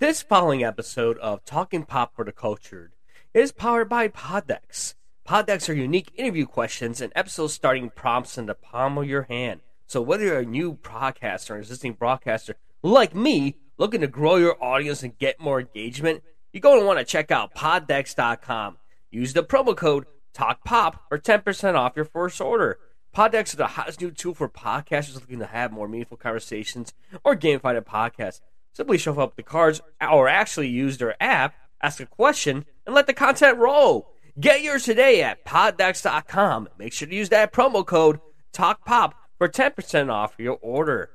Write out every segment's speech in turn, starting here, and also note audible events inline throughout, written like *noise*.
This following episode of Talking Pop for the Cultured is powered by Poddex. Poddex are unique interview questions and episode starting prompts in the palm of your hand. So whether you're a new broadcaster or an existing broadcaster like me, looking to grow your audience and get more engagement, you're going to want to check out poddex.com. Use the promo code TALKPOP for 10% off your first order. Poddex is the hottest new tool for podcasters looking to have more meaningful conversations or gamify a podcast. Simply shuffle up the cards or actually use their app, ask a question, and let the content roll. Get yours today at poddex.com. Make sure to use that promo code TALKPOP for 10% off your order.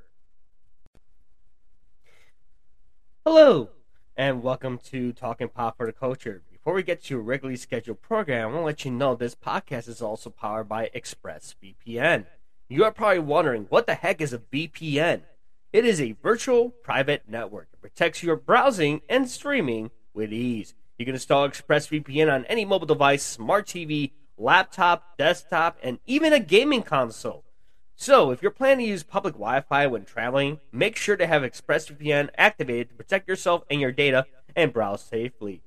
Hello, and welcome to Talking Pop for the Culture. Before we get to your regularly scheduled program, I want to let you know this podcast is also powered by ExpressVPN. You are probably wondering, what the heck is a VPN? It is a virtual private network that protects your browsing and streaming with ease. You can install ExpressVPN on any mobile device, smart TV, laptop, desktop, and even a gaming console. So, if you're planning to use public Wi Fi when traveling, make sure to have ExpressVPN activated to protect yourself and your data and browse safely.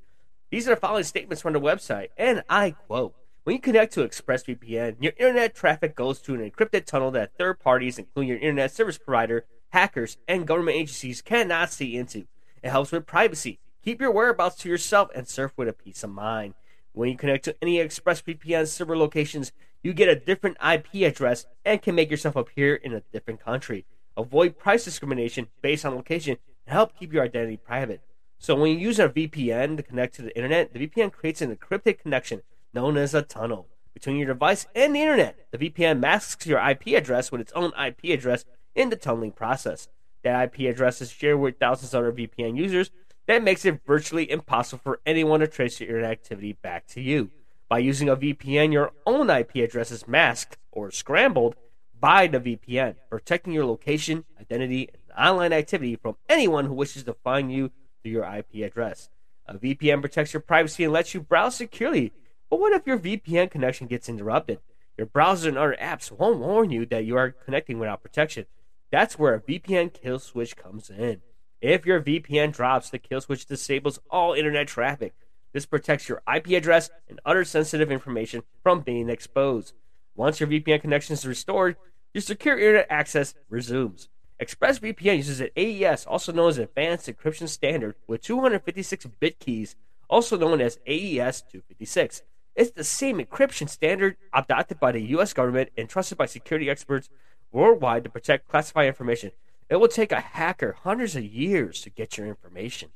These are the following statements from the website, and I quote When you connect to ExpressVPN, your internet traffic goes to an encrypted tunnel that third parties, including your internet service provider, hackers, and government agencies cannot see into. It helps with privacy. Keep your whereabouts to yourself and surf with a peace of mind. When you connect to any ExpressVPN server locations, you get a different IP address and can make yourself appear in a different country. Avoid price discrimination based on location and help keep your identity private. So when you use a VPN to connect to the internet, the VPN creates an encrypted connection known as a tunnel between your device and the internet. The VPN masks your IP address with its own IP address in the tunneling process. That IP address is shared with thousands of other VPN users. That makes it virtually impossible for anyone to trace your internet activity back to you. By using a VPN, your own IP address is masked or scrambled by the VPN, protecting your location, identity, and online activity from anyone who wishes to find you through your IP address. A VPN protects your privacy and lets you browse securely. But what if your VPN connection gets interrupted? Your browser and other apps won't warn you that you are connecting without protection. That's where a VPN kill switch comes in. If your VPN drops, the kill switch disables all internet traffic. This protects your IP address and other sensitive information from being exposed. Once your VPN connection is restored, your secure internet access resumes. ExpressVPN uses an AES, also known as Advanced Encryption Standard, with 256 bit keys, also known as AES 256. It's the same encryption standard adopted by the US government and trusted by security experts worldwide to protect classified information. It will take a hacker hundreds of years to get your information.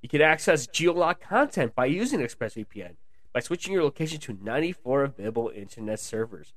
You can access geolocked content by using ExpressVPN by switching your location to 94 available internet servers.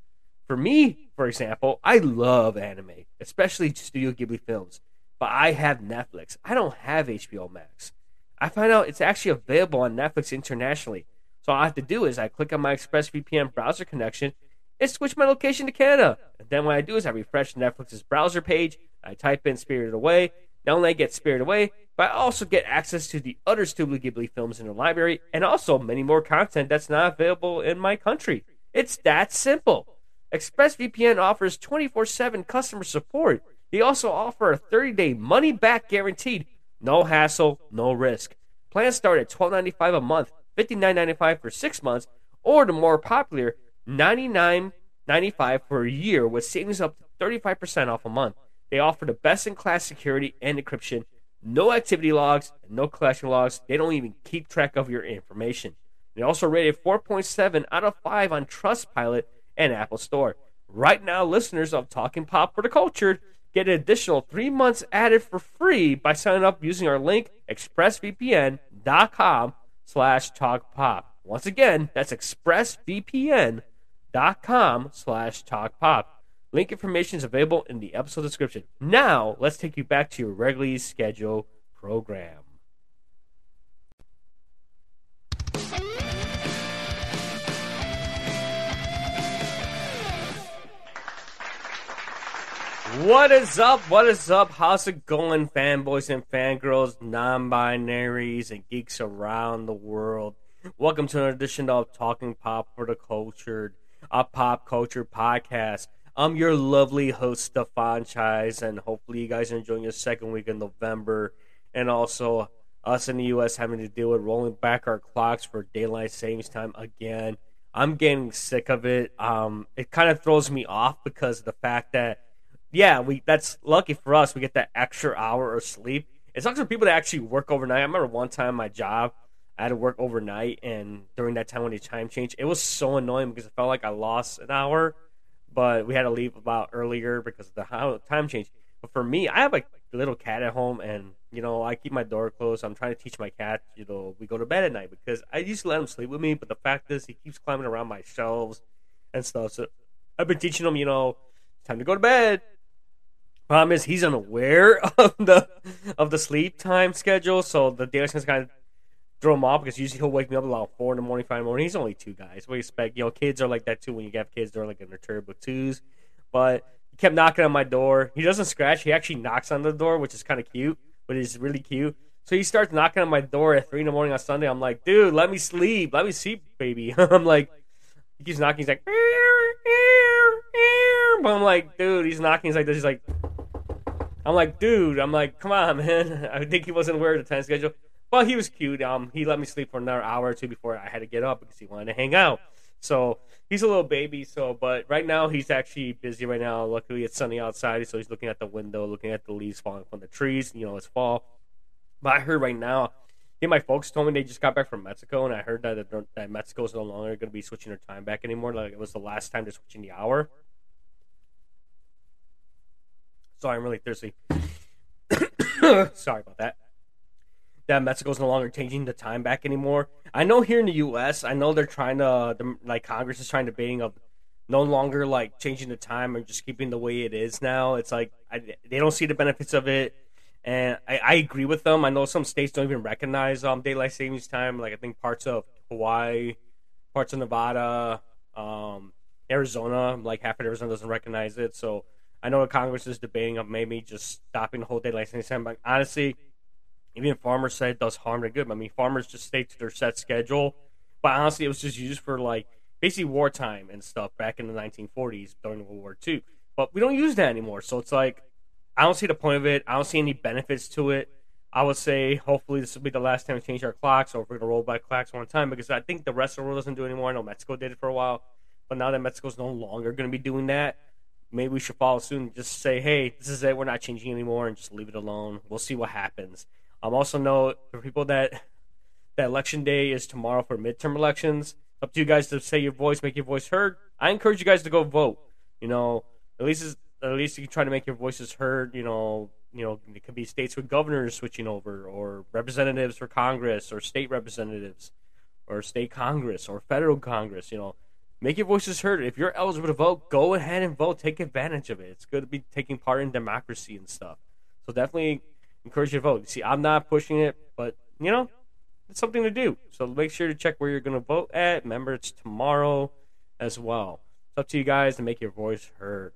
For me, for example, I love anime, especially Studio Ghibli films, but I have Netflix. I don't have HBO Max. I find out it's actually available on Netflix internationally. So all I have to do is I click on my ExpressVPN browser connection and switch my location to Canada. And then what I do is I refresh Netflix's browser page. I type in Spirited Away. Not only I get Spirited Away, but I also get access to the other Studio Ghibli films in the library and also many more content that's not available in my country. It's that simple. ExpressVPN offers 24 7 customer support. They also offer a 30 day money back guaranteed. No hassle, no risk. Plans start at $12.95 a month, $59.95 for six months, or the more popular $99.95 for a year with savings up to 35% off a month. They offer the best in class security and encryption, no activity logs, no collection logs. They don't even keep track of your information. They also rated 4.7 out of 5 on Trustpilot and Apple Store. Right now, listeners of Talking Pop for the Cultured get an additional three months added for free by signing up using our link expressvpn.com slash talkpop. Once again, that's expressvpn.com slash talk pop. Link information is available in the episode description. Now, let's take you back to your regularly scheduled program. What is up? What is up? How's it going, fanboys and fangirls, non binaries, and geeks around the world? Welcome to another edition of Talking Pop for the Cultured a pop culture podcast. I'm your lovely host, Stefan Chais, and hopefully you guys are enjoying your second week in November. And also, us in the U.S. having to deal with rolling back our clocks for daylight savings time again. I'm getting sick of it. Um, it kind of throws me off because of the fact that, yeah, we that's lucky for us. We get that extra hour of sleep. It sucks for people that actually work overnight. I remember one time my job, I had to work overnight, and during that time when the time changed, it was so annoying because it felt like I lost an hour. But we had to leave about earlier because of the time change. But for me, I have a little cat at home, and you know I keep my door closed. I'm trying to teach my cat, you know, we go to bed at night because I used to let him sleep with me, but the fact is he keeps climbing around my shelves and stuff. So I've been teaching him, you know, time to go to bed. Problem is he's unaware *laughs* of the of the sleep time schedule, so the daylight kind of throw him off because usually he'll wake me up about four in the morning, five in the morning. He's only two guys. We expect, you know, kids are like that too. When you have kids, they're like in their turbo twos. But he kept knocking on my door. He doesn't scratch. He actually knocks on the door, which is kind of cute, but it's really cute. So he starts knocking on my door at three in the morning on Sunday. I'm like, dude, let me sleep. Let me sleep, baby. *laughs* I'm like, he keeps knocking. He's like, but I'm like, dude, he's knocking. He's like this. He's like, I'm like, dude. I'm like, come on, *laughs* man. I think he wasn't aware of the time schedule. But he was cute. Um, he let me sleep for another hour or two before I had to get up because he wanted to hang out. So he's a little baby. So, but right now he's actually busy right now. Luckily, it's sunny outside, so he's looking at the window, looking at the leaves falling from the trees. You know, it's fall. But I heard right now, yeah, my folks told me they just got back from Mexico, and I heard that that Mexico is no longer going to be switching their time back anymore. Like it was the last time they're switching the hour. So I'm really thirsty. *coughs* Sorry about that that Mexico's no longer changing the time back anymore. I know here in the U.S., I know they're trying to, the, like Congress is trying to bang of no longer like changing the time or just keeping the way it is now. It's like I, they don't see the benefits of it, and I, I, agree with them. I know some states don't even recognize um daylight savings time. Like I think parts of Hawaii, parts of Nevada, um, Arizona, like half of Arizona doesn't recognize it. So I know the Congress is debating of maybe just stopping the whole daylight savings time. But honestly even farmers say it does harm to good. I mean, farmers just stay to their set schedule. But honestly, it was just used for like basically wartime and stuff back in the 1940s during World War II. But we don't use that anymore. So it's like, I don't see the point of it. I don't see any benefits to it. I would say hopefully this will be the last time we change our clocks or if we're going to roll back clocks one time because I think the rest of the world doesn't do it anymore. I know Mexico did it for a while. But now that Mexico's no longer going to be doing that, maybe we should follow soon and just say, hey, this is it. We're not changing anymore and just leave it alone. We'll see what happens. Um, also know for people that that election day is tomorrow for midterm elections. Up to you guys to say your voice, make your voice heard. I encourage you guys to go vote. You know, at least at least you can try to make your voices heard. You know, you know it could be states with governors switching over, or representatives for Congress, or state representatives, or state Congress, or federal Congress. You know, make your voices heard. If you're eligible to vote, go ahead and vote. Take advantage of it. It's good to be taking part in democracy and stuff. So definitely encourage you to vote. See, I'm not pushing it, but you know, it's something to do. So make sure to check where you're going to vote at. Remember, it's tomorrow as well. It's up to you guys to make your voice heard.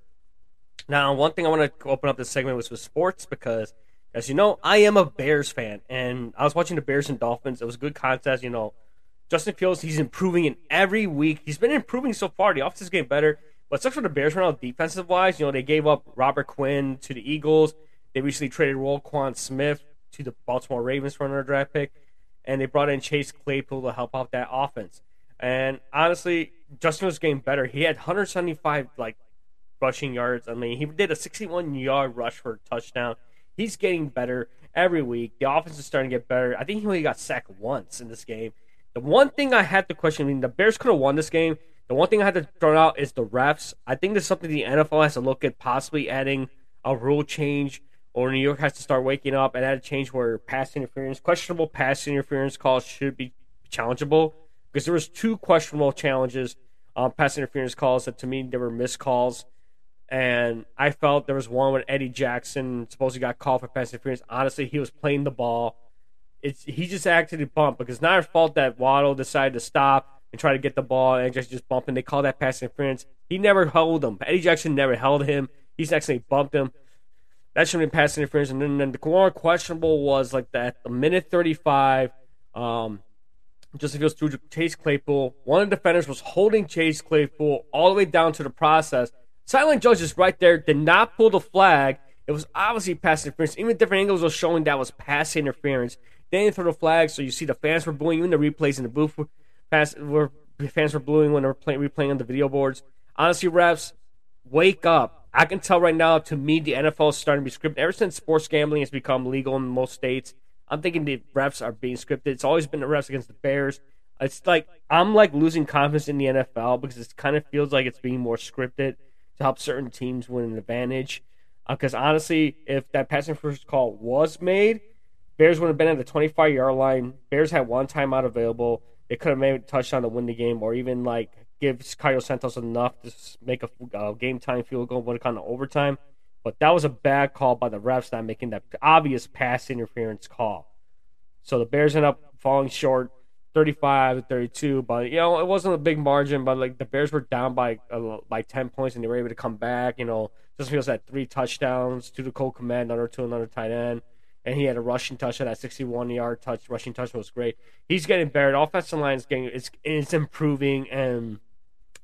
Now, one thing I want to open up this segment was with sports because, as you know, I am a Bears fan, and I was watching the Bears and Dolphins. It was a good contest. You know, Justin Fields, he's improving in every week. He's been improving so far. The offense is getting better. But sucks for the Bears right now, defensive wise. You know, they gave up Robert Quinn to the Eagles. They recently traded Roquan Smith to the Baltimore Ravens for another draft pick, and they brought in Chase Claypool to help out that offense. And honestly, Justin was getting better. He had 175 like rushing yards. I mean, he did a 61 yard rush for a touchdown. He's getting better every week. The offense is starting to get better. I think he only got sacked once in this game. The one thing I had to question, I mean, the Bears could have won this game. The one thing I had to throw out is the refs. I think there's something the NFL has to look at, possibly adding a rule change or New York has to start waking up and add a change where pass interference, questionable pass interference calls should be challengeable because there was two questionable challenges, um, pass interference calls that to me they were missed calls, and I felt there was one when Eddie Jackson supposedly got called for pass interference. Honestly, he was playing the ball. It's he just acted a bump because not his fault that Waddle decided to stop and try to get the ball and just just bump him. They call that pass interference. He never held him. Eddie Jackson never held him. He's actually bumped him. That should have been pass interference. And then, then the more questionable was like that the minute 35, um, Justin Fields threw Chase Claypool. One of the defenders was holding Chase Claypool all the way down to the process. Silent judges right there did not pull the flag, It was obviously pass interference. Even different angles were showing that was pass interference. They throw the flag, so you see the fans were booing. Even the replays in the booth were, fans were booing when they were playing, replaying on the video boards. Honestly, refs, wake up. I can tell right now, to me, the NFL is starting to be scripted. Ever since sports gambling has become legal in most states, I'm thinking the refs are being scripted. It's always been the refs against the Bears. It's like I'm like losing confidence in the NFL because it kind of feels like it's being more scripted to help certain teams win an advantage. Because uh, honestly, if that passing first call was made, Bears would have been at the 25 yard line. Bears had one timeout available. They could have made a touchdown to win the game, or even like give Cairo Santos enough to make a uh, game time field goal when it kind of overtime. But that was a bad call by the refs not making that obvious pass interference call. So the Bears end up falling short. 35 to 32. But you know, it wasn't a big margin. But like the Bears were down by uh, by 10 points, and they were able to come back. You know, Justin Fields had three touchdowns, two to Cole Kmet, another to another tight end, and he had a rushing touchdown. That 61 yard touch rushing touchdown was great. He's getting better. The offensive line is getting it's it's improving, and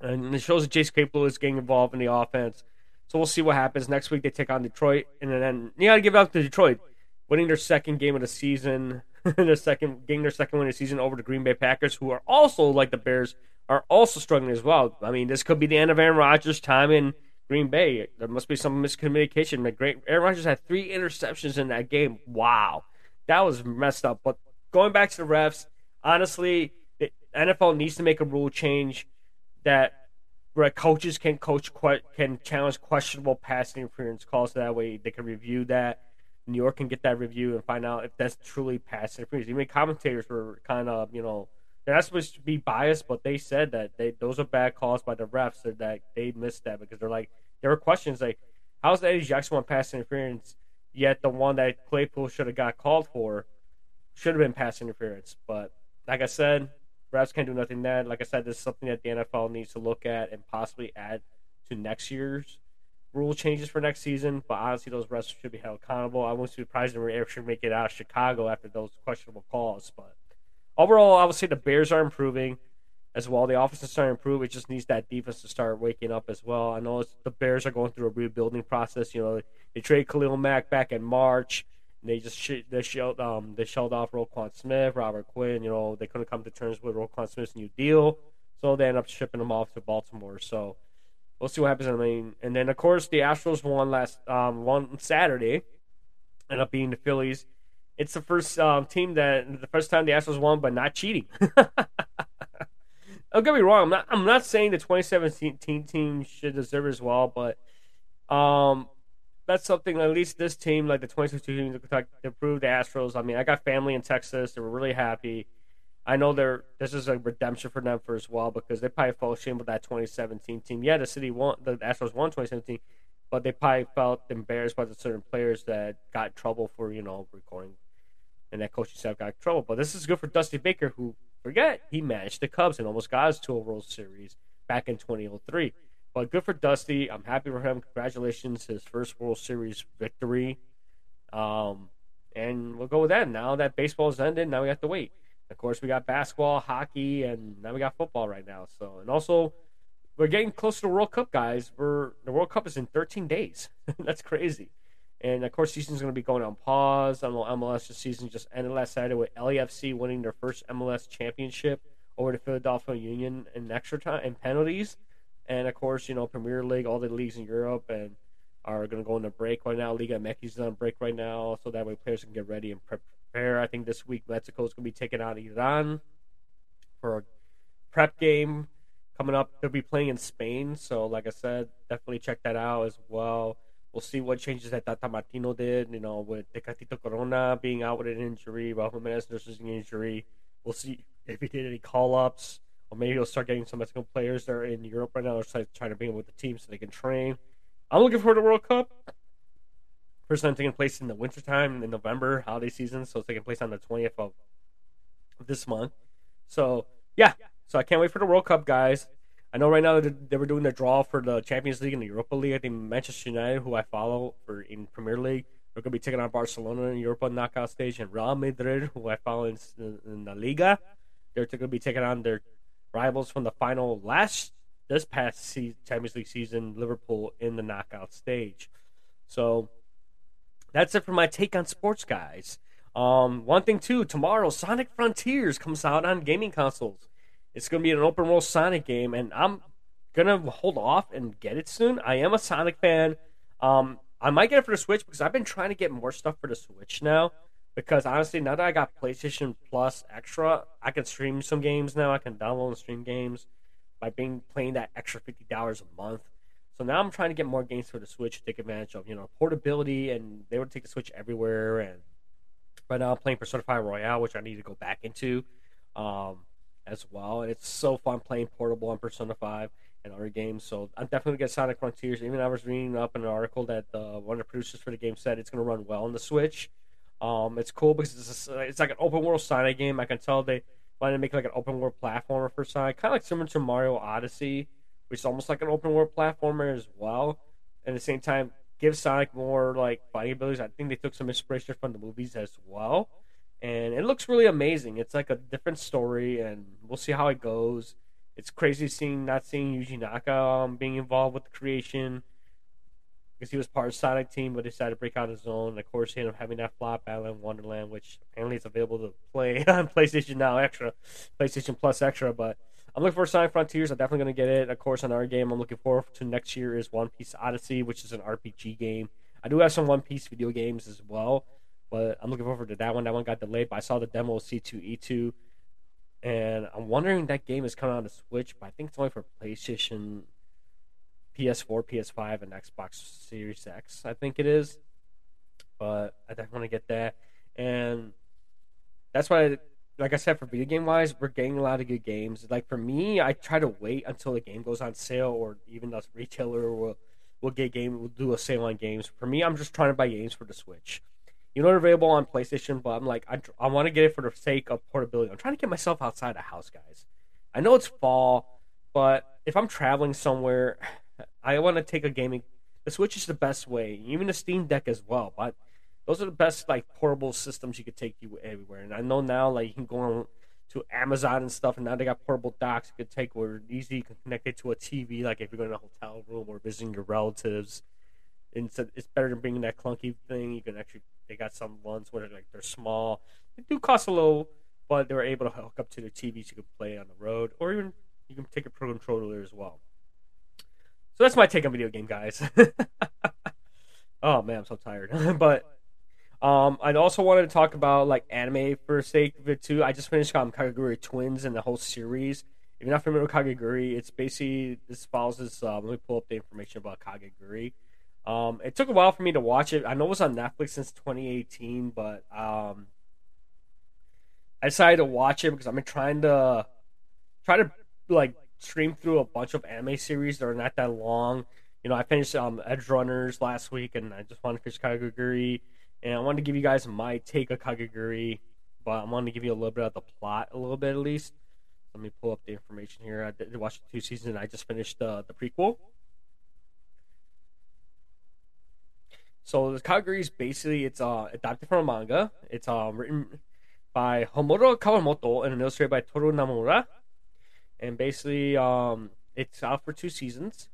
and it shows that Chase Claypool is getting involved in the offense. So we'll see what happens next week. They take on Detroit, and then you got to give it up to Detroit, winning their second game of the season *laughs* their second getting their second win of the season over the Green Bay Packers, who are also like the Bears, are also struggling as well. I mean, this could be the end of Aaron Rodgers' time in Green Bay. There must be some miscommunication. Great, Aaron Rodgers had three interceptions in that game. Wow, that was messed up. But going back to the refs, honestly, the NFL needs to make a rule change that where coaches can coach can challenge questionable pass interference calls. That way they can review that New York can get that review and find out if that's truly pass interference. Even commentators were kind of, you know, they're not supposed to be biased, but they said that they those are bad calls by the refs that, that they missed that because they're like there were questions like how's the Eddie Jackson one pass interference yet the one that Claypool should have got called for should have been pass interference. But like I said, refs can't do nothing there. Like I said, this is something that the NFL needs to look at and possibly add to next year's rule changes for next season, but honestly, those refs should be held accountable. I wouldn't be surprised if they should make it out of Chicago after those questionable calls. But overall, I would say the Bears are improving as well. The offense is starting to improve. It just needs that defense to start waking up as well. I know the Bears are going through a rebuilding process. You know, they traded Khalil Mack back in March. They just sh- they shelled um they shelled off Roquan Smith, Robert Quinn. You know they couldn't come to terms with Roquan Smith's new deal, so they end up shipping him off to Baltimore. So we'll see what happens. I mean, and then of course the Astros won last um one Saturday, end up being the Phillies. It's the first um, team that the first time the Astros won, but not cheating. *laughs* Don't get me wrong. I'm not. I'm not saying the 2017 team should deserve as well, but um, that's something. At least this team, like the 2016 team, to prove the Astros. I mean, I got family in Texas. They were really happy. I know they're this is a redemption for them for as well because they probably felt ashamed with that 2017 team. Yeah, the city won, the Astros won 2017, but they probably felt embarrassed by the certain players that got trouble for you know recording, and that coaching staff got in trouble. But this is good for Dusty Baker, who forget he managed the Cubs and almost got us to a World Series back in 2003. But good for Dusty. I'm happy for him. Congratulations, his first World Series victory. Um, and we'll go with that. Now that baseball's ended, now we have to wait. Of course, we got basketball, hockey, and now we got football right now. So, and also, we're getting close to the World Cup, guys. We're the World Cup is in 13 days. *laughs* That's crazy. And of course, season's going to be going on pause. I know MLS this season just ended last Saturday with LAFC winning their first MLS championship over the Philadelphia Union in extra time and penalties. And of course, you know Premier League, all the leagues in Europe, and are going to go on a break right now. Liga MX is on break right now, so that way players can get ready and prep prepare. I think this week Mexico is going to be taking out Iran for a prep game coming up. They'll be playing in Spain, so like I said, definitely check that out as well. We'll see what changes that Tata Martino did, you know, with Tecatito Corona being out with an injury, Raul Jimenez nursing an injury. We'll see if he did any call ups, or maybe he'll start getting some Mexican players that are in Europe right now, or trying to bring them with the team so they can train. I'm looking forward to the World Cup. First time taking place in the wintertime in November, holiday season. So it's taking place on the 20th of this month. So, yeah. So I can't wait for the World Cup, guys. I know right now they were doing the draw for the Champions League and the Europa League. I think Manchester United, who I follow for in Premier League, they're going to be taking on Barcelona in Europa knockout stage, and Real Madrid, who I follow in, in the Liga, they're going to be taking on their rivals from the final last this past Champions League season, Liverpool in the knockout stage. So that's it for my take on sports, guys. Um, one thing too, tomorrow Sonic Frontiers comes out on gaming consoles. It's gonna be an open world Sonic game, and I'm gonna hold off and get it soon. I am a Sonic fan. Um, I might get it for the Switch because I've been trying to get more stuff for the Switch now. Because honestly, now that I got PlayStation Plus Extra, I can stream some games now. I can download and stream games by being playing that extra fifty dollars a month. So now I'm trying to get more games for the Switch to take advantage of, you know, portability, and they would take the Switch everywhere. And right now I'm playing Persona 5 Royal, which I need to go back into um, as well. And it's so fun playing portable on Persona 5 and other games. So I'm definitely gonna get Sonic Frontiers. Even I was reading up an article that uh, one of the producers for the game said it's gonna run well on the Switch. Um, it's cool because it's, a, it's like an open world Sonic game. I can tell they wanted to make like an open world platformer for Sonic, kind of like similar to Mario Odyssey which is almost like an open world platformer as well. And at the same time, give Sonic more like fighting abilities. I think they took some inspiration from the movies as well. And it looks really amazing. It's like a different story, and we'll see how it goes. It's crazy seeing not seeing Yuji Naka um, being involved with the creation because he was part of Sonic team, but decided to break out his own. And of course, up having that flop in Wonderland, which apparently is available to play *laughs* on PlayStation Now Extra, PlayStation Plus Extra. But I'm looking for Sonic Frontiers. I'm definitely going to get it. Of course, on our game, I'm looking forward to next year is One Piece Odyssey, which is an RPG game. I do have some One Piece video games as well, but I'm looking forward to that one. That one got delayed, but I saw the demo of C2E2, and I'm wondering that game is coming out on the Switch, but I think it's only for PlayStation, PS4, PS5, and Xbox Series X. I think it is, but I definitely want to get that, and that's why like I said, for video game wise, we're getting a lot of good games. Like for me, I try to wait until the game goes on sale, or even the retailer will will get game will do a sale on games. For me, I'm just trying to buy games for the Switch. You know, they're available on PlayStation, but I'm like, I, I want to get it for the sake of portability. I'm trying to get myself outside the house, guys. I know it's fall, but if I'm traveling somewhere, *sighs* I want to take a gaming. The Switch is the best way, even the Steam Deck as well. But those are the best like portable systems you could take you everywhere. And I know now like you can go on to Amazon and stuff, and now they got portable docks you could take where easy you can connect it to a TV, like if you're going to a hotel room or visiting your relatives. And it's, better than bringing that clunky thing. You can actually they got some ones where they're like they're small. They do cost a little, but they're able to hook up to the TVs you can play on the road, or even you can take a pro controller as well. So that's my take on video game, guys. *laughs* oh man, I'm so tired. *laughs* but um, I'd also wanted to talk about like anime for sake of it too. I just finished um, Kakegurui Twins and the whole series. If you're not familiar with Kakegurui, it's basically this follows this. Uh, let me pull up the information about Kakegurui. Um, it took a while for me to watch it. I know it was on Netflix since 2018, but um, I decided to watch it because I've been trying to try to like stream through a bunch of anime series that are not that long. You know, I finished um, Edgerunners last week, and I just wanted to finish Kakegurui and I wanted to give you guys my take of Kakegurui, but I wanted to give you a little bit of the plot, a little bit at least. Let me pull up the information here. I did watch two seasons. And I just finished uh, the prequel. So the Kakegurui is basically it's uh, adapted from a manga. It's uh, written by Homura Kawamoto and illustrated by Toru Naomura. And basically, um, it's out for two seasons.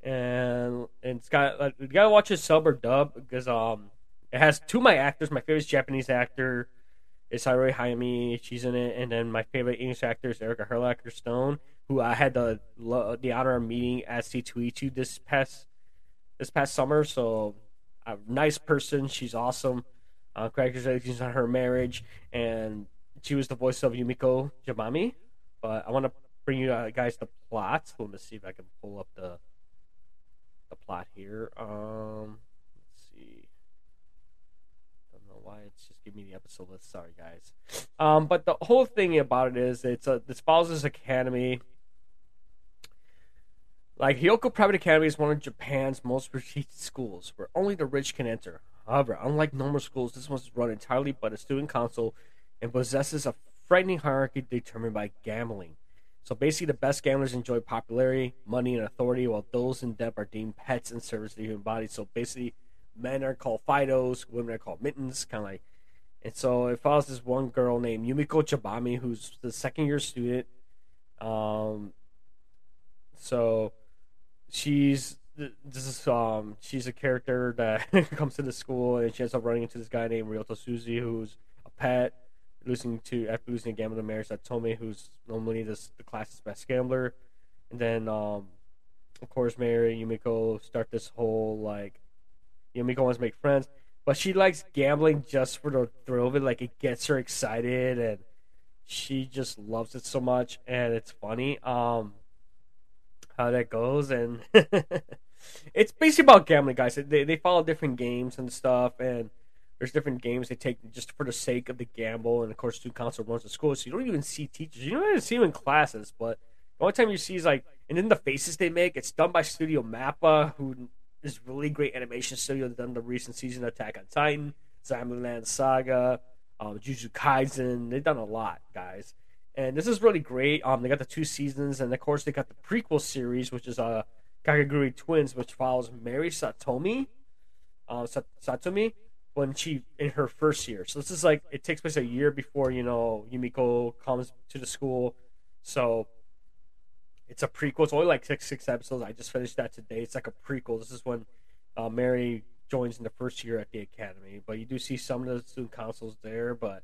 And, and it's got like, you gotta watch it sub or dub because um it has two of my actors. My favorite Japanese actor is Saori Hayami. She's in it, and then my favorite English actor is Erika Harlacher Stone, who I had the the honor of meeting at C2E2 this past this past summer. So, a nice person. She's awesome. Uh, congratulations on her marriage, and she was the voice of Yumeko Jabami. But I want to bring you guys the plot. Let me see if I can pull up the the plot here. Um, let's see. I don't know why it's just give me the episode list. Sorry, guys. Um, but the whole thing about it is it's a this Bowser's Academy. Like Hyakkaou Private Academy is one of Japan's most prestigious schools, where only the rich can enter. However, unlike normal schools, this one is run entirely by the student council and possesses a frightening hierarchy determined by gambling. So basically, the best gamblers enjoy popularity, money, and authority, while those in debt are deemed pets and service to the human body. So basically, men are called Fidos, women are called Mittens, kind of like. And so it follows this one girl named Yumeko Jabami, who's the second year student. Um, so she's this is um she's a character that *laughs* comes to the school and she ends up running into this guy named Ryota Suzui who's a pet losing to after losing a gambling marriage to Tommy who's normally this the class's best gambler. And then um of course Mary and Yumeko start this whole like Yumeko wants to make friends but she likes gambling just for the thrill of it like it gets her excited and she just loves it so much and it's funny. Um how that goes and *laughs* it's basically about gambling guys they, they follow different games and stuff and there's different games they take just for the sake of the gamble and of course student council runs the school so you don't even see teachers you don't even see them in classes but the only time you see is like and then the faces they make it's done by studio mappa who is really great animation studio they've done the recent season attack on titan Zombieland saga um, Jujutsu Kaisen. They've done a lot, guys. And this is really great. Um, they got the two seasons, and of course they got the prequel series, which is uh Kakegurui Twins, which follows Mary Saotome, uh, Saotome, when she in her first year. So this is like it takes place a year before you know Yumeko comes to the school. So it's a prequel. It's only like six six episodes. I just finished that today. It's like a prequel. This is when uh, Mary joins in the first year at the academy. But you do see some of the student councils there. But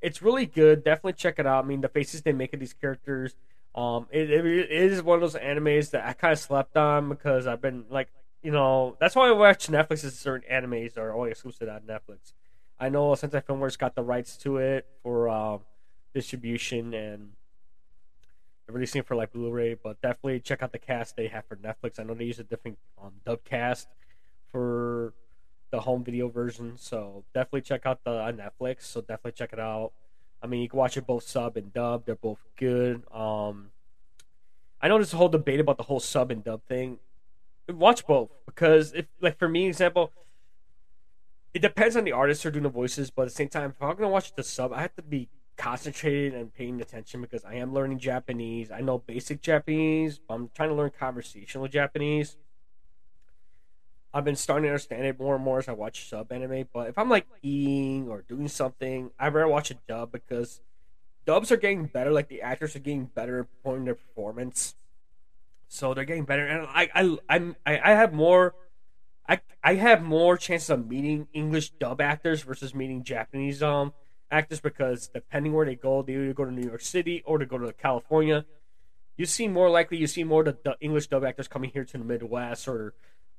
it's really good. Definitely check it out. I mean, the faces they make of these characters. Um, it, it is one of those animes that I kind of slept on because I've been like, you know, that's why I watch Netflix. Is certain animes are only exclusive on Netflix. I know Sentai Filmworks got the rights to it for um, distribution and releasing it for like Blu-ray, but definitely check out the cast they have for Netflix. I know they use a different um, dub cast for the home video version. So definitely check out the on Netflix. So definitely check it out. I mean, you can watch it both sub and dub. They're both good. Um, I know there's a whole debate about the whole sub and dub thing. Watch both because if, like, for me, example, it depends on the artist who are doing the voices. But at the same time, if I'm gonna watch the sub, I have to be concentrated and paying attention because I am learning Japanese. I know basic Japanese. I'm trying to learn conversational Japanese. I've been starting to understand it more and more as I watch sub anime. But if I'm like eating or doing something, I'd rather watch a dub because dubs are getting better. Like the actors are getting better at their performance, so they're getting better. And I, I, I'm, I, I have more. I, I have more chances of meeting English dub actors versus meeting Japanese um actors because depending where they go, they either go to New York City or to go to California. You see more likely you see more the, the English dub actors coming here to the Midwest or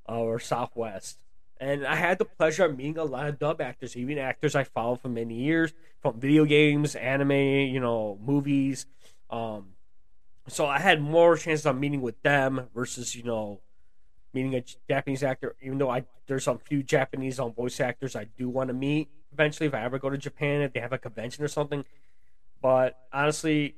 uh, or Southwest. And I had the pleasure of meeting a lot of dub actors, even actors I followed for many years, from video games, anime, you know, movies. Um, so I had more chances of meeting with them versus, you know, meeting a Japanese actor. Even though I there's some few Japanese on um, voice actors I do want to meet eventually if I ever go to Japan if they have a convention or something. But honestly,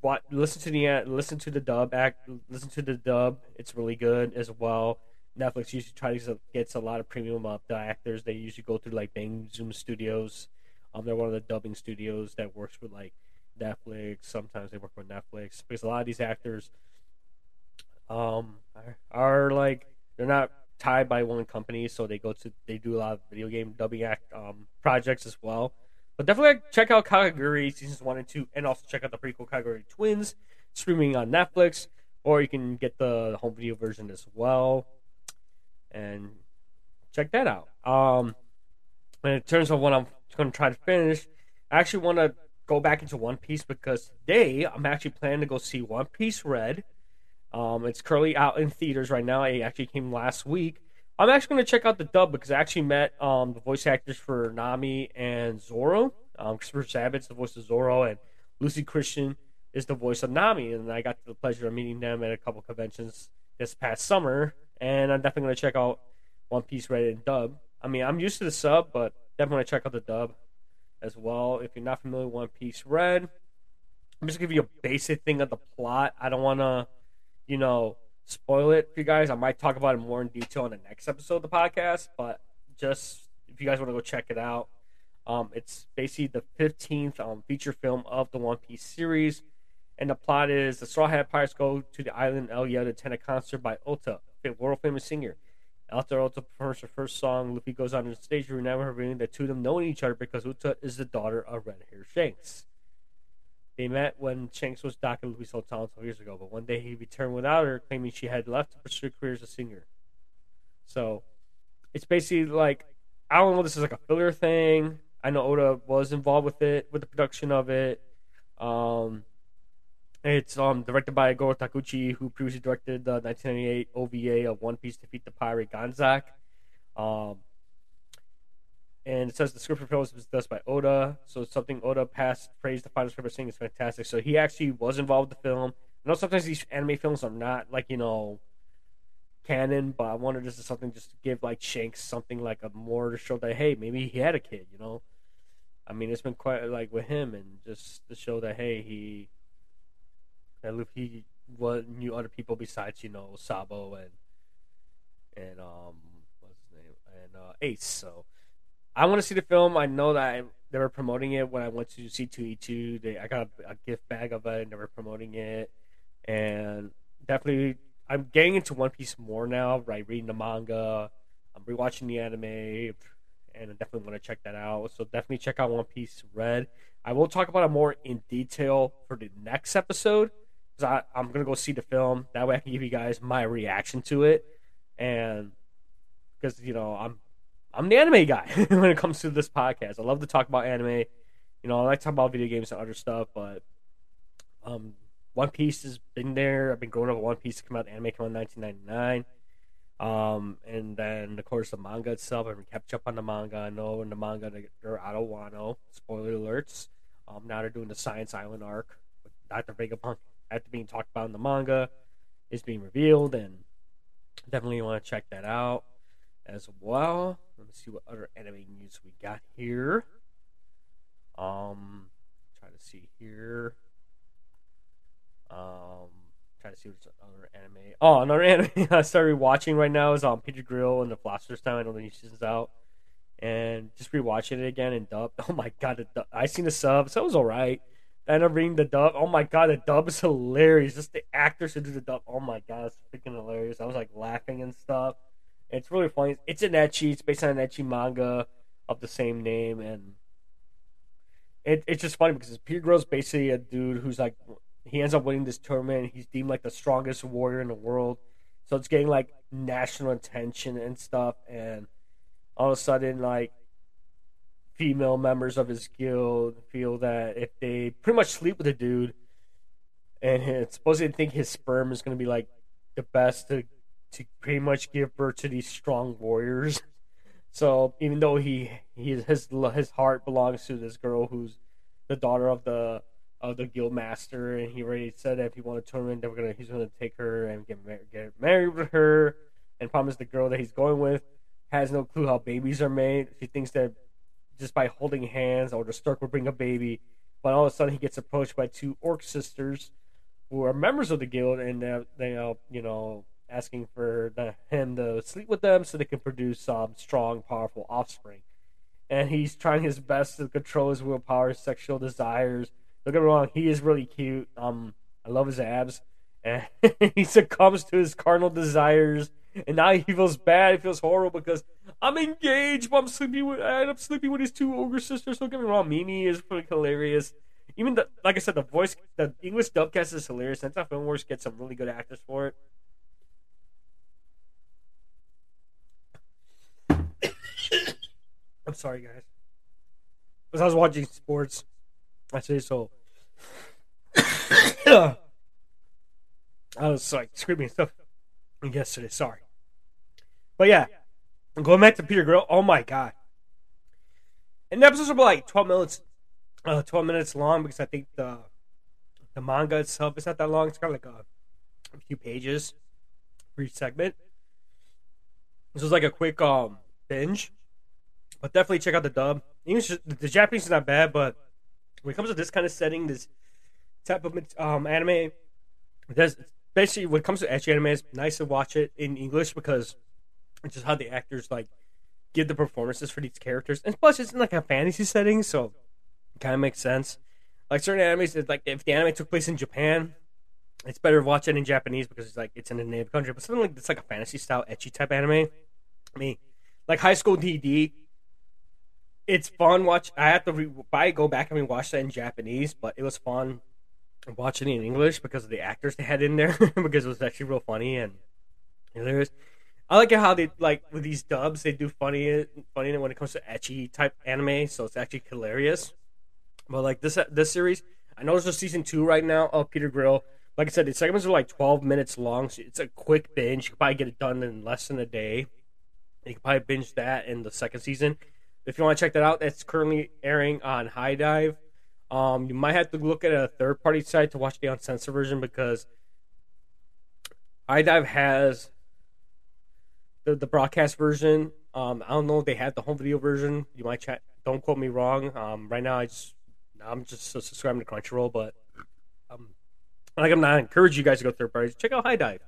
what listen to the listen to the dub act listen to the dub. It's really good as well. Netflix usually tries to gets a lot of premium of the actors. They usually go through like Bang Zoom Studios. Um, they're one of the dubbing studios that works with like Netflix. Sometimes they work with Netflix because a lot of these actors um are, are like they're not tied by one company, so they go to they do a lot of video game dubbing act um projects as well. But definitely check out Kakegurui seasons one and two, and also check out the prequel Kakegurui Twins streaming on Netflix, or you can get the home video version as well and check that out. Um, and in terms of what I'm going to try to finish, I actually want to go back into One Piece because today I'm actually planning to go see One Piece Red. Um, it's currently out in theaters right now. It actually came last week. I'm actually going to check out the dub because I actually met um, the voice actors for Nami and Zoro. Um, Christopher Sabat's the voice of Zoro, and Luci Christian is the voice of Nami. And I got the pleasure of meeting them at a couple conventions this past summer and I'm definitely gonna check out One Piece Red and dub. I mean, I'm used to the sub, but definitely check out the dub as well. If you're not familiar with One Piece Red, I'm just gonna give you a basic thing of the plot. I don't wanna, you know, spoil it for you guys. I might talk about it more in detail in the next episode of the podcast, but just if you guys want to go check it out, um, it's basically the 15th um, feature film of the One Piece series. And the plot is the Straw Hat Pirates go to the island El Elya to attend a concert by Uta, world famous singer. After Uta performs her first song, Luffy goes on the stage, remembering the two of them knowing each other because Uta is the daughter of Red Hair Shanks. They met when Shanks was docking Louise Hotel 12 years ago, but one day he returned without her, claiming she had left to pursue a career as a singer. So it's basically like I don't know this is like a filler thing. I know Oda was involved with it, with the production of it. Um, it's um directed by Goro Taniguchi, who previously directed the 1998 OVA of One Piece Defeat the Pirate Ganzack. Um, and it says the script for film was discussed by Oda, so it's something Oda passed praised the final script of saying is fantastic. So he actually was involved with the film. I know sometimes these anime films are not like you know canon, but I wanted this is something just to give like Shanks something like a more to show that hey maybe he had a kid, you know. I mean it's been quite like with him and just to show that hey he that he was knew other people besides you know Sabo and and um what's his name and uh, Ace. So I want to see the film. I know that I, they were promoting it when I went to C2E2. They I got a, a gift bag of it and they were promoting it, and definitely I'm getting into One Piece more now. Right, reading the manga, I'm rewatching the anime, and I definitely want to check that out. So definitely check out One Piece Red. I will talk about it more in detail for the next episode because I'm gonna go see the film. That way, I can give you guys my reaction to it, and because you know I'm I'm the anime guy *laughs* when it comes to this podcast. I love to talk about anime. You know, I like to talk about video games and other stuff, but um, One Piece has been there. I've been growing up with One Piece. Come out, anime came out in 1999. Um, and then of course the manga itself. I've been kept up on the manga. I know in the manga they're out of Wano. Spoiler alerts. Um, now they're doing the Science Island arc with Dr. Vegapunk after being talked about in the manga is being revealed, and definitely want to check that out as well. Let me see what other anime news we got here. Um, try to see here. Um, try to see what's other anime. Oh, another *laughs* anime I started watching right now is on um, Peter Grill and the Philosopher's Stone. I know the new season's out, and just rewatching it again and dub. *laughs* Oh my god, the, I seen the sub, so it was alright. I ended up reading the dub. Oh my god, the dub is hilarious. Just the actors who do the dub. Oh my god, it's freaking hilarious. I was like laughing and stuff. It's really funny. It's an ecchi. It's based on an ecchi manga of the same name, and it, it's just funny because Peter Grill's basically a dude who's like he ends up winning this tournament. He's deemed like the strongest warrior in the world, so it's getting like national attention and stuff. And all of a sudden, like female members of his guild feel that if they pretty much sleep with a dude, and *laughs* it's supposed to think his sperm is going to be like the best to to pretty much give birth to these strong warriors. *laughs* So even though he, he his his heart belongs to this girl who's the daughter of the of the guild master, and he already said that if he won a tournament, that we're gonna he's gonna take her and get mar- get married with her, and promise the girl that he's going with has no clue how babies are made. She thinks that just by holding hands or the stork will bring a baby, but all of a sudden he gets approached by two orc sisters who are members of the guild, and they they uh, you know asking for the, him to sleep with them so they can produce um, strong, powerful offspring. And he's trying his best to control his willpower, his sexual desires. Don't get me wrong, he is really cute. Um, I love his abs, and *laughs* he succumbs to his carnal desires. And now he feels bad. He feels horrible because I'm engaged, but I'm sleeping with. I up sleeping with his two ogre sisters. Don't get me wrong, Mimi is pretty hilarious. Even the, like I said, the voice, the English dubcast is hilarious. Sentai Filmworks gets some really good actors for it. *coughs* I'm sorry, guys. Because I was watching sports. I say so. *coughs* *coughs* I was like screaming stuff yesterday. Sorry. But yeah, going back to Peter Grill. Oh my god. And the episodes are like 12 minutes, uh, 12 minutes long because I think the the manga itself is not that long. It's got like a, a few pages for each segment. This was like a quick um binge. But definitely check out the dub. English, the Japanese is not bad, but when it comes to this kind of setting, this type of um, anime, there's basically when it comes to ecchi anime, it's nice to watch it in English because it's just how the actors like give the performances for these characters, and plus it's in like a fantasy setting, so it kind of makes sense. Like certain animes, like if the anime took place in Japan, it's better to watch it in Japanese because it's like it's in a native country. But something like it's like a fantasy style ecchi type anime. I mean, like High School DD, it's fun watch. I have to re- go back and rewatch that in Japanese, but it was fun watching it in English because of the actors they had in there *laughs* because it was actually real funny and hilarious. I like how they like with these dubs they do funny funny when it comes to ecchi type anime, so it's actually hilarious. But like this this series, I know there's a season two right now of Peter Grill. Like I said, the segments are like 12 minutes long, so it's a quick binge. You can probably get it done in less than a day. You can probably binge that in the second season. If you want to check that out, that's currently airing on HIDIVE. Um, you might have to look at a third party site to watch the uncensored version because HIDIVE has the, the broadcast version. Um, I don't know if they have the home video version. You might chat. Don't quote me wrong. Um, right now, I just I'm just subscribing to Crunchyroll, but um, like I'm not encourage you guys to go third parties. Check out HIDIVE.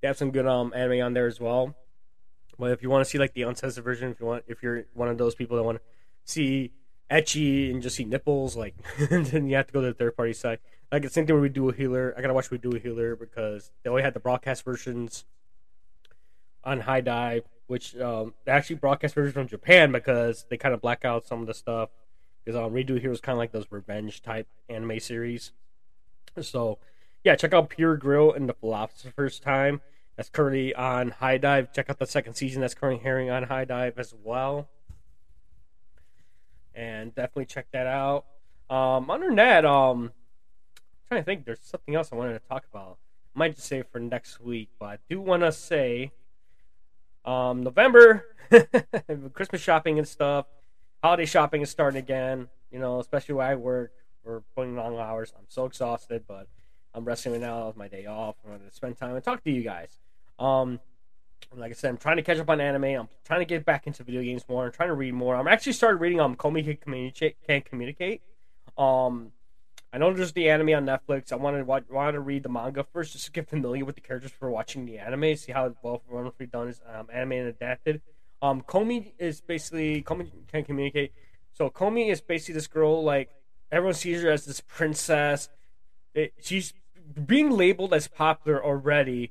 They have some good um anime on there as well. But if you want to see like the uncensored version, if you want, if you're one of those people that want to see ecchi and just see nipples, like *laughs* then you have to go to the third party side. Like the same thing with Redo of Healer. I gotta watch Redo of Healer because they only had the broadcast versions on HIDIVE, which um, they actually broadcast versions from Japan because they kind of black out some of the stuff. Because um, Redo Here was kind of like those revenge type anime series. So, yeah, check out Peter Grill and the Philosopher's Time. That's currently on HIDIVE. Check out the second season that's currently airing on HIDIVE as well. And definitely check that out. Um, other that, um, I'm trying to think, there's something else I wanted to talk about. I might just say for next week, but I do want to say um, November, *laughs* Christmas shopping and stuff. Holiday shopping is starting again. You know, especially where I work. We're putting long hours. I'm so exhausted, but I'm resting right now. It's my day off. I'm going to spend time and talk to you guys. Um, like I said, I'm trying to catch up on anime. I'm trying to get back into video games more. I'm trying to read more. I'm actually started reading um Komi Can Communicate. Can Communicate. Um, I know there's the anime on Netflix. I wanted wanted to read the manga first just to get familiar with the characters for watching the anime, see how well wonderfully done is um, anime and adapted. Um, Komi is basically Komi can communicate. So Komi is basically this girl like everyone sees her as this princess. It, she's being labeled as popular already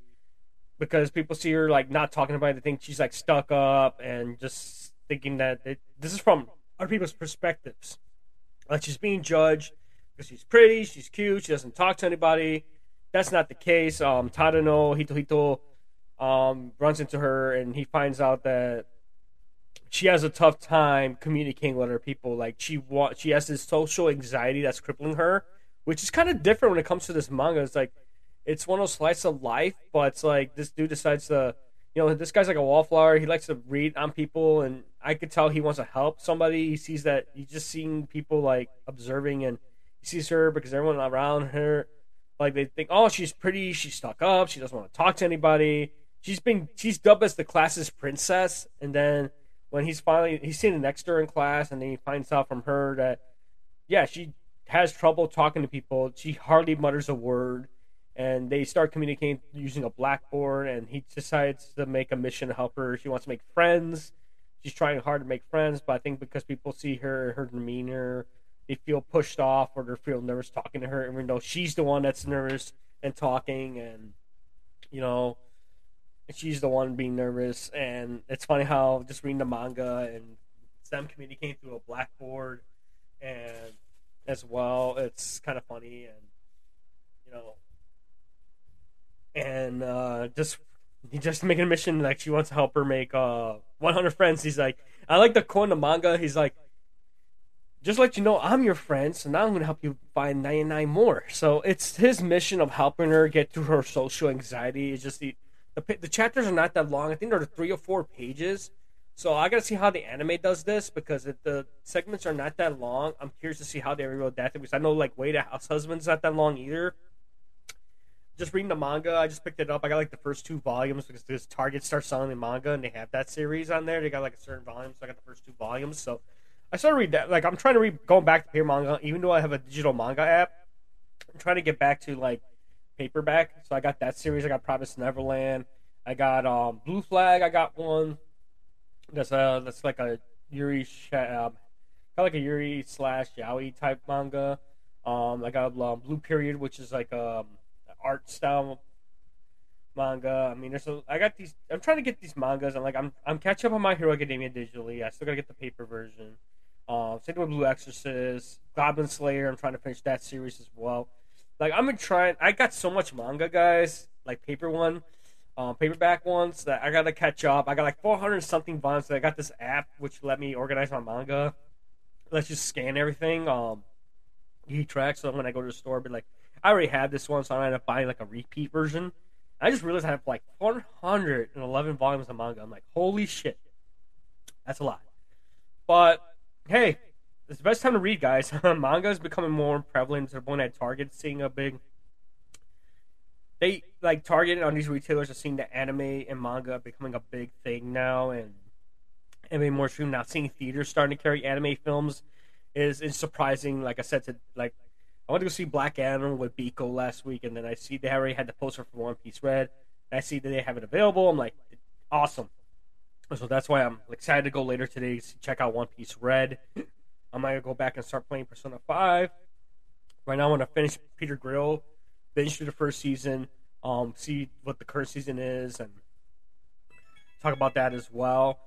because people see her like not talking about it. They think she's like stuck up and just thinking that it, this is from other people's perspectives. Like she's being judged because she's pretty, she's cute, she doesn't talk to anybody. That's not the case. Um, Tadano Hitohito um, runs into her and he finds out that she has a tough time communicating with other people. Like she wa- she has this social anxiety that's crippling her, which is kind of different when it comes to this manga. It's like it's one of those slices of life, but it's like this dude decides to, you know, this guy's like a wallflower. He likes to read on people, and I could tell he wants to help somebody. He sees that he's just seeing people like observing and he sees her because everyone around her, like they think, oh, she's pretty, she's stuck up, she doesn't want to talk to anybody. She's been she's dubbed as the class's princess, and then when he's finally he's sitting next to her in class, and then he finds out from her that yeah, she has trouble talking to people. She hardly mutters a word, and they start communicating using a blackboard. And he decides to make a mission to help her. She wants to make friends. She's trying hard to make friends, but I think because people see her her demeanor they feel pushed off or they feel nervous talking to her, even though she's the one that's nervous and talking, and you know, she's the one being nervous. And it's funny how just reading the manga and them communicating through a blackboard, and as well, it's kind of funny, and you know, and uh, just he just making a mission like she wants to help her make uh 100 friends. He's like, I like the quote in the manga. He's like, just let you know I'm your friend, so now I'm to help you find 99 more. So it's his mission of helping her get through her social anxiety. It's just the, the, the chapters are not that long. I think they're three or four pages. So I got to see how the anime does this because the segments are not that long, I'm curious to see how they adapt it. Because I know like Way to House Husband's not that long either. Just reading the manga, I just picked it up. I got like the first two volumes because this Target starts selling the manga and they have that series on there. They got like a certain volume, so I got the first two volumes. So I started read that. Like I'm trying to read going back to paper manga, even though I have a digital manga app. I'm trying to get back to like paperback. So I got that series. I got Promise Neverland. I got um, Blue Flag. I got one. That's uh that's like a Yuri um, kind of like a Yuri slash Yaoi type manga. Um, I got um, Blue Period, which is like um art style manga. I mean, there's a, I got these. I'm trying to get these mangas, and like I'm I'm catching up on My Hero Academia digitally. I still gotta get the paper version. Uh, same with Blue Exorcist, Goblin Slayer. I'm trying to finish that series as well. Like I'm been trying. I got so much manga, guys. Like paper one, um, paperback ones that I gotta catch up. I got like 400 something. So I got this app which let me organize my manga. Let's just scan everything. Um, e track. So when I go to the store, be like, I already have this one, so I end up buying like a repeat version. I just realized I have like 411 volumes of manga. I'm like, holy shit, that's a lot. But hey, it's the best time to read, guys. *laughs* manga is becoming more prevalent to the point that Target seeing a big. They like Target on these retailers are seeing the anime and manga becoming a big thing now, and anime more soon now. Seeing theaters starting to carry anime films is is surprising. Like I said, to like I went to go see Black Adam with Biko last week, and then I see they already had the poster for One Piece Red. And I see that they have it available. I'm like, awesome. So that's why I'm excited to go later today to check out One Piece Red. I might go back and start playing Persona 5. Right now, I want to finish Peter Grill, finish through the first season, um, see what the current season is, and talk about that as well.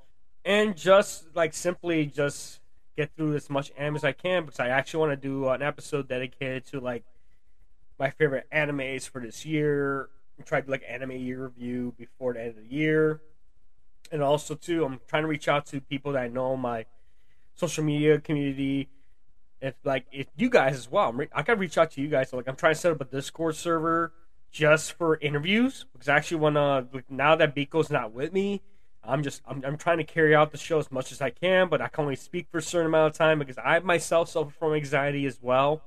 And just like simply just get through as much anime as I can because I actually want to do an episode dedicated to like my favorite animes for this year. Try to do like anime year review before the end of the year, and also too, I'm trying to reach out to people that I know my social media community. If like if you guys as well, re- I gotta reach out to you guys. So, like I'm trying to set up a Discord server just for interviews because I actually want to. Like, now that Biko's not with me, I'm just I'm, I'm trying to carry out the show as much as I can, but I can only speak for a certain amount of time because I myself suffer from anxiety as well.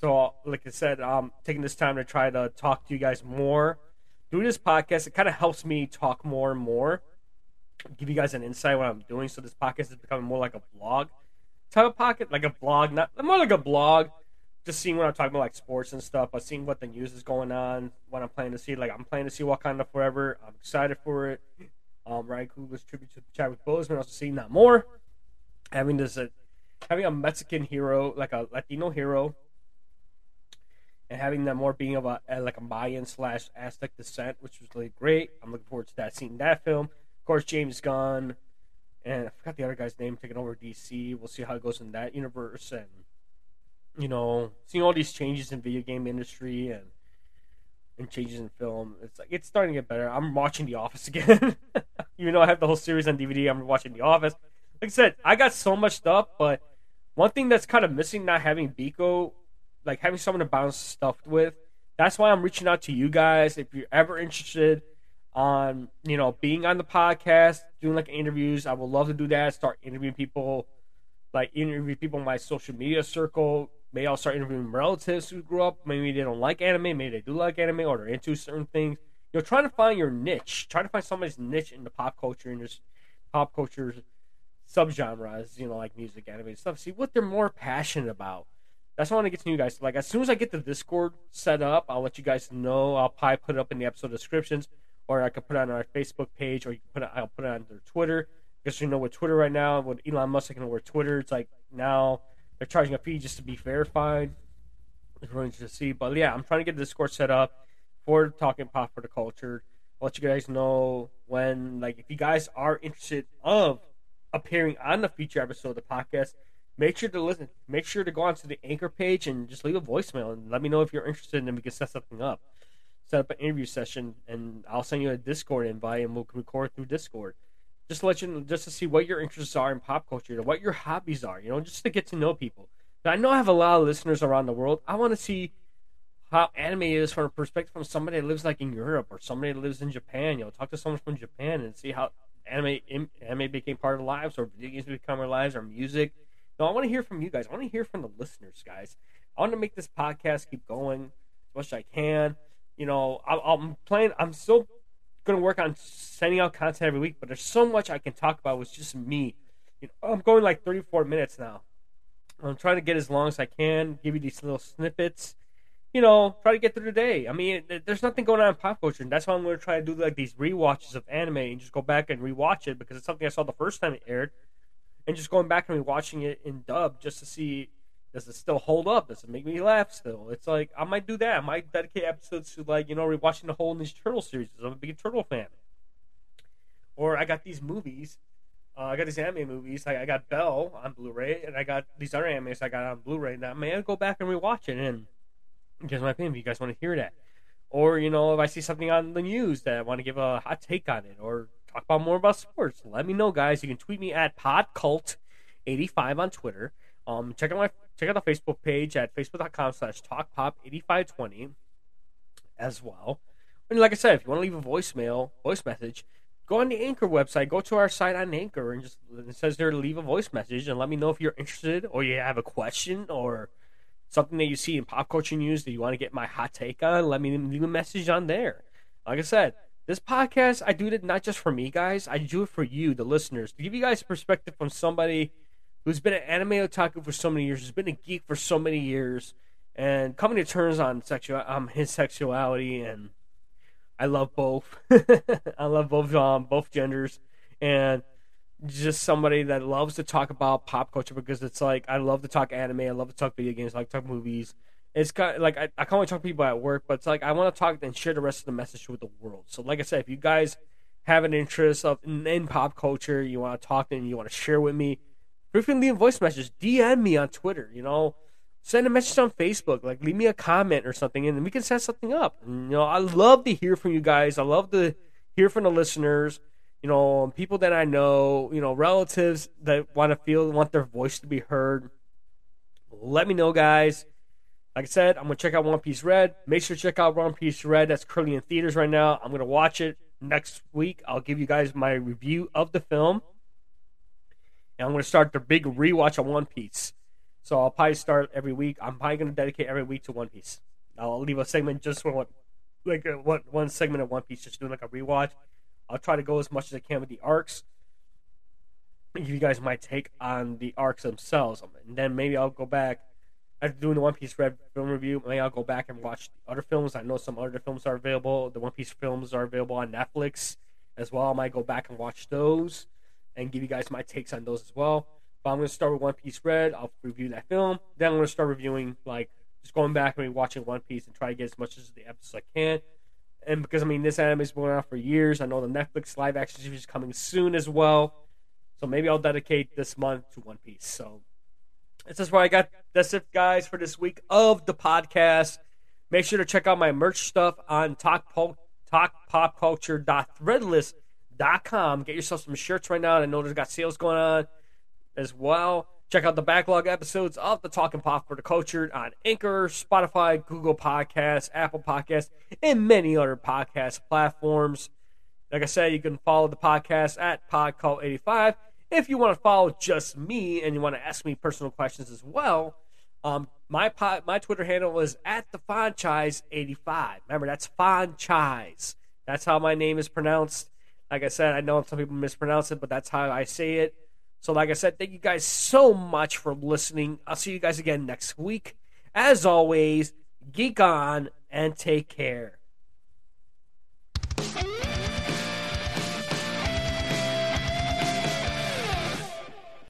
So, like I said, I'm taking this time to try to talk to you guys more. Doing this podcast, it kind of helps me talk more and more, give you guys an insight what I'm doing. So this podcast is becoming more like a blog type of pocket, like a blog, not more like a blog. Just seeing what I'm talking about, like sports and stuff, but seeing what the news is going on, what I'm planning to see. Like I'm planning to see Wakanda Forever. I'm excited for it. Um, Ryan Coogler's tribute to Chadwick Boseman. Also seeing that more. Having this, uh, having a Mexican hero, like a Latino hero, and having that more being of a uh, like a Mayan slash Aztec descent, which was really great. I'm looking forward to that. Seeing that film, of course, James Gunn, and I forgot the other guy's name taking over DC. We'll see how it goes in that universe, and you know, seeing all these changes in video game industry and and changes in film. It's like it's starting to get better. I'm watching The Office again. *laughs* Even though I have the whole series on DVD, I'm watching The Office. Like I said, I got so much stuff, but one thing that's kind of missing not having Biko, like having someone to bounce stuff with. That's why I'm reaching out to you guys. If you're ever interested on, you know, being on the podcast, doing like interviews, I would love to do that. Start interviewing people, like interview people in my social media circle, Maybe I'll start interviewing relatives who grew up. Maybe they don't like anime. Maybe they do like anime or they're into certain things. You know, trying to find your niche. Trying to find somebody's niche in the pop culture and just pop culture subgenres, you know, like music, anime, and stuff. See what they're more passionate about. That's what I want to get to you guys. Like, as soon as I get the Discord set up, I'll let you guys know. I'll probably put it up in the episode descriptions, or I could put it on our Facebook page, or you can put it, I'll put it on their Twitter. Because you know, with Twitter right now, with Elon Musk taking over Twitter, it's like now they're charging a fee just to be verified. It's really interesting to see. But yeah, I'm trying to get the Discord set up for talking pop for the culture. I'll let you guys know when, like, if you guys are interested of appearing on the feature episode of the podcast, make sure to listen. Make sure to go onto the anchor page and just leave a voicemail and let me know if you're interested and we can set something up. Set up an interview session and I'll send you a Discord invite and we'll record through Discord just to let you know, just to see what your interests are in pop culture, what your hobbies are, you know, just to get to know people. I know I have a lot of listeners around the world. I want to see how anime is from a perspective from somebody that lives like in Europe or somebody that lives in Japan. You know, talk to someone from Japan and see how anime anime became part of their lives or video games become our lives or music. No, I want to hear from you guys. I want to hear from the listeners, guys. I want to make this podcast keep going as much as I can. You know, I, I'm playing. I'm still going to work on sending out content every week, but there's so much I can talk about with just me. You know, I'm going like 34 minutes now. I'm trying to get as long as I can, give you these little snippets. You know, try to get through the day. I mean, there's nothing going on in pop culture, and that's why I'm going to try to do like these re-watches of anime and just go back and rewatch it because it's something I saw the first time it aired, and just going back and rewatching it in dub just to see does it still hold up? Does it make me laugh still? It's like I might do that. I might dedicate episodes to like you know rewatching the whole Ninja Turtle series. I'm a big Turtle fan. Or I got these movies. Uh, I got these anime movies. I, I got Bell on Blu-ray, and I got these other animes I got on Blu-ray. Now I may go back and rewatch it. And Here's my opinion. If you guys want to hear that, or you know, if I see something on the news that I want to give a hot take on it, or talk about more about sports, let me know, guys. You can tweet me at podcult85 on Twitter. Um, check out my check out the Facebook page at facebook.com/slash talkpop8520 as well. And like I said, if you want to leave a voicemail, voice message, go on the Anchor website, go to our site on Anchor, and just it says there to leave a voice message and let me know if you're interested or you have a question or something that you see in pop culture news that you want to get my hot take on. Let me leave a message on there. Like I said, this podcast I do it not just for me, guys. I do it for you, the listeners, to give you guys perspective from somebody who's been an anime otaku for so many years, who's been a geek for so many years, and coming to terms on sexual um his sexuality and I love both. *laughs* I love both um, both genders, and just somebody that loves to talk about pop culture because it's like I love to talk anime, I love to talk video games, I like to talk movies. It's kind of like I, I can only talk to people at work, but it's like I want to talk and share the rest of the message with the world. So, like I said, if you guys have an interest of in, in pop culture, you want to talk and you want to share with me, free to leave voice message, DM me on Twitter. You know, send a message on Facebook, like leave me a comment or something, and we can set something up. And, you know, I love to hear from you guys. I love to hear from the listeners. You know, people that I know, you know, relatives that want to feel want their voice to be heard. Let me know, guys. Like I said, I'm gonna check out One Piece Red. Make sure to check out One Piece Red. That's currently in theaters right now. I'm gonna watch it next week. I'll give you guys my review of the film, and I'm gonna start the big rewatch of One Piece. So I'll probably start every week. I'm probably going to dedicate every week to One Piece. I'll leave a segment just for what, like a, what one segment of One Piece, just doing like a rewatch. I'll try to go as much as I can with the arcs. Give you guys my take on the arcs themselves, and then maybe I'll go back after doing the One Piece Red film review. Maybe I'll go back and watch the other films. I know some other films are available. The One Piece films are available on Netflix as well. I might go back and watch those and give you guys my takes on those as well. But I'm going to start with One Piece Red. I'll review that film. Then I'm going to start reviewing, like, just going back and watching One Piece and try to get as much as the episodes I can. And because, I mean, this anime's been out for years. I know the Netflix live action series is coming soon as well. So maybe I'll dedicate this month to One Piece. So this is where I got. That's it, guys, for this week of the podcast. Make sure to check out my merch stuff on talk, Pop, talkpopculture.threadless.com. Get yourself some shirts right now. I know there's got sales going on as well. Check out the backlog episodes of the Talking Pop for the Culture on Anchor, Spotify, Google Podcasts, Apple Podcasts, and many other podcast platforms. Like I said, you can follow the podcast at PodCall85. If you want to follow just me and you want to ask me personal questions as well, um, my pod, my Twitter handle is at the Fonchise85. Remember, that's Fonchise. That's how my name is pronounced. Like I said, I know some people mispronounce it, but that's how I say it. So, like I said, thank you guys so much for listening. I'll see you guys again next week. As always, geek on and take care.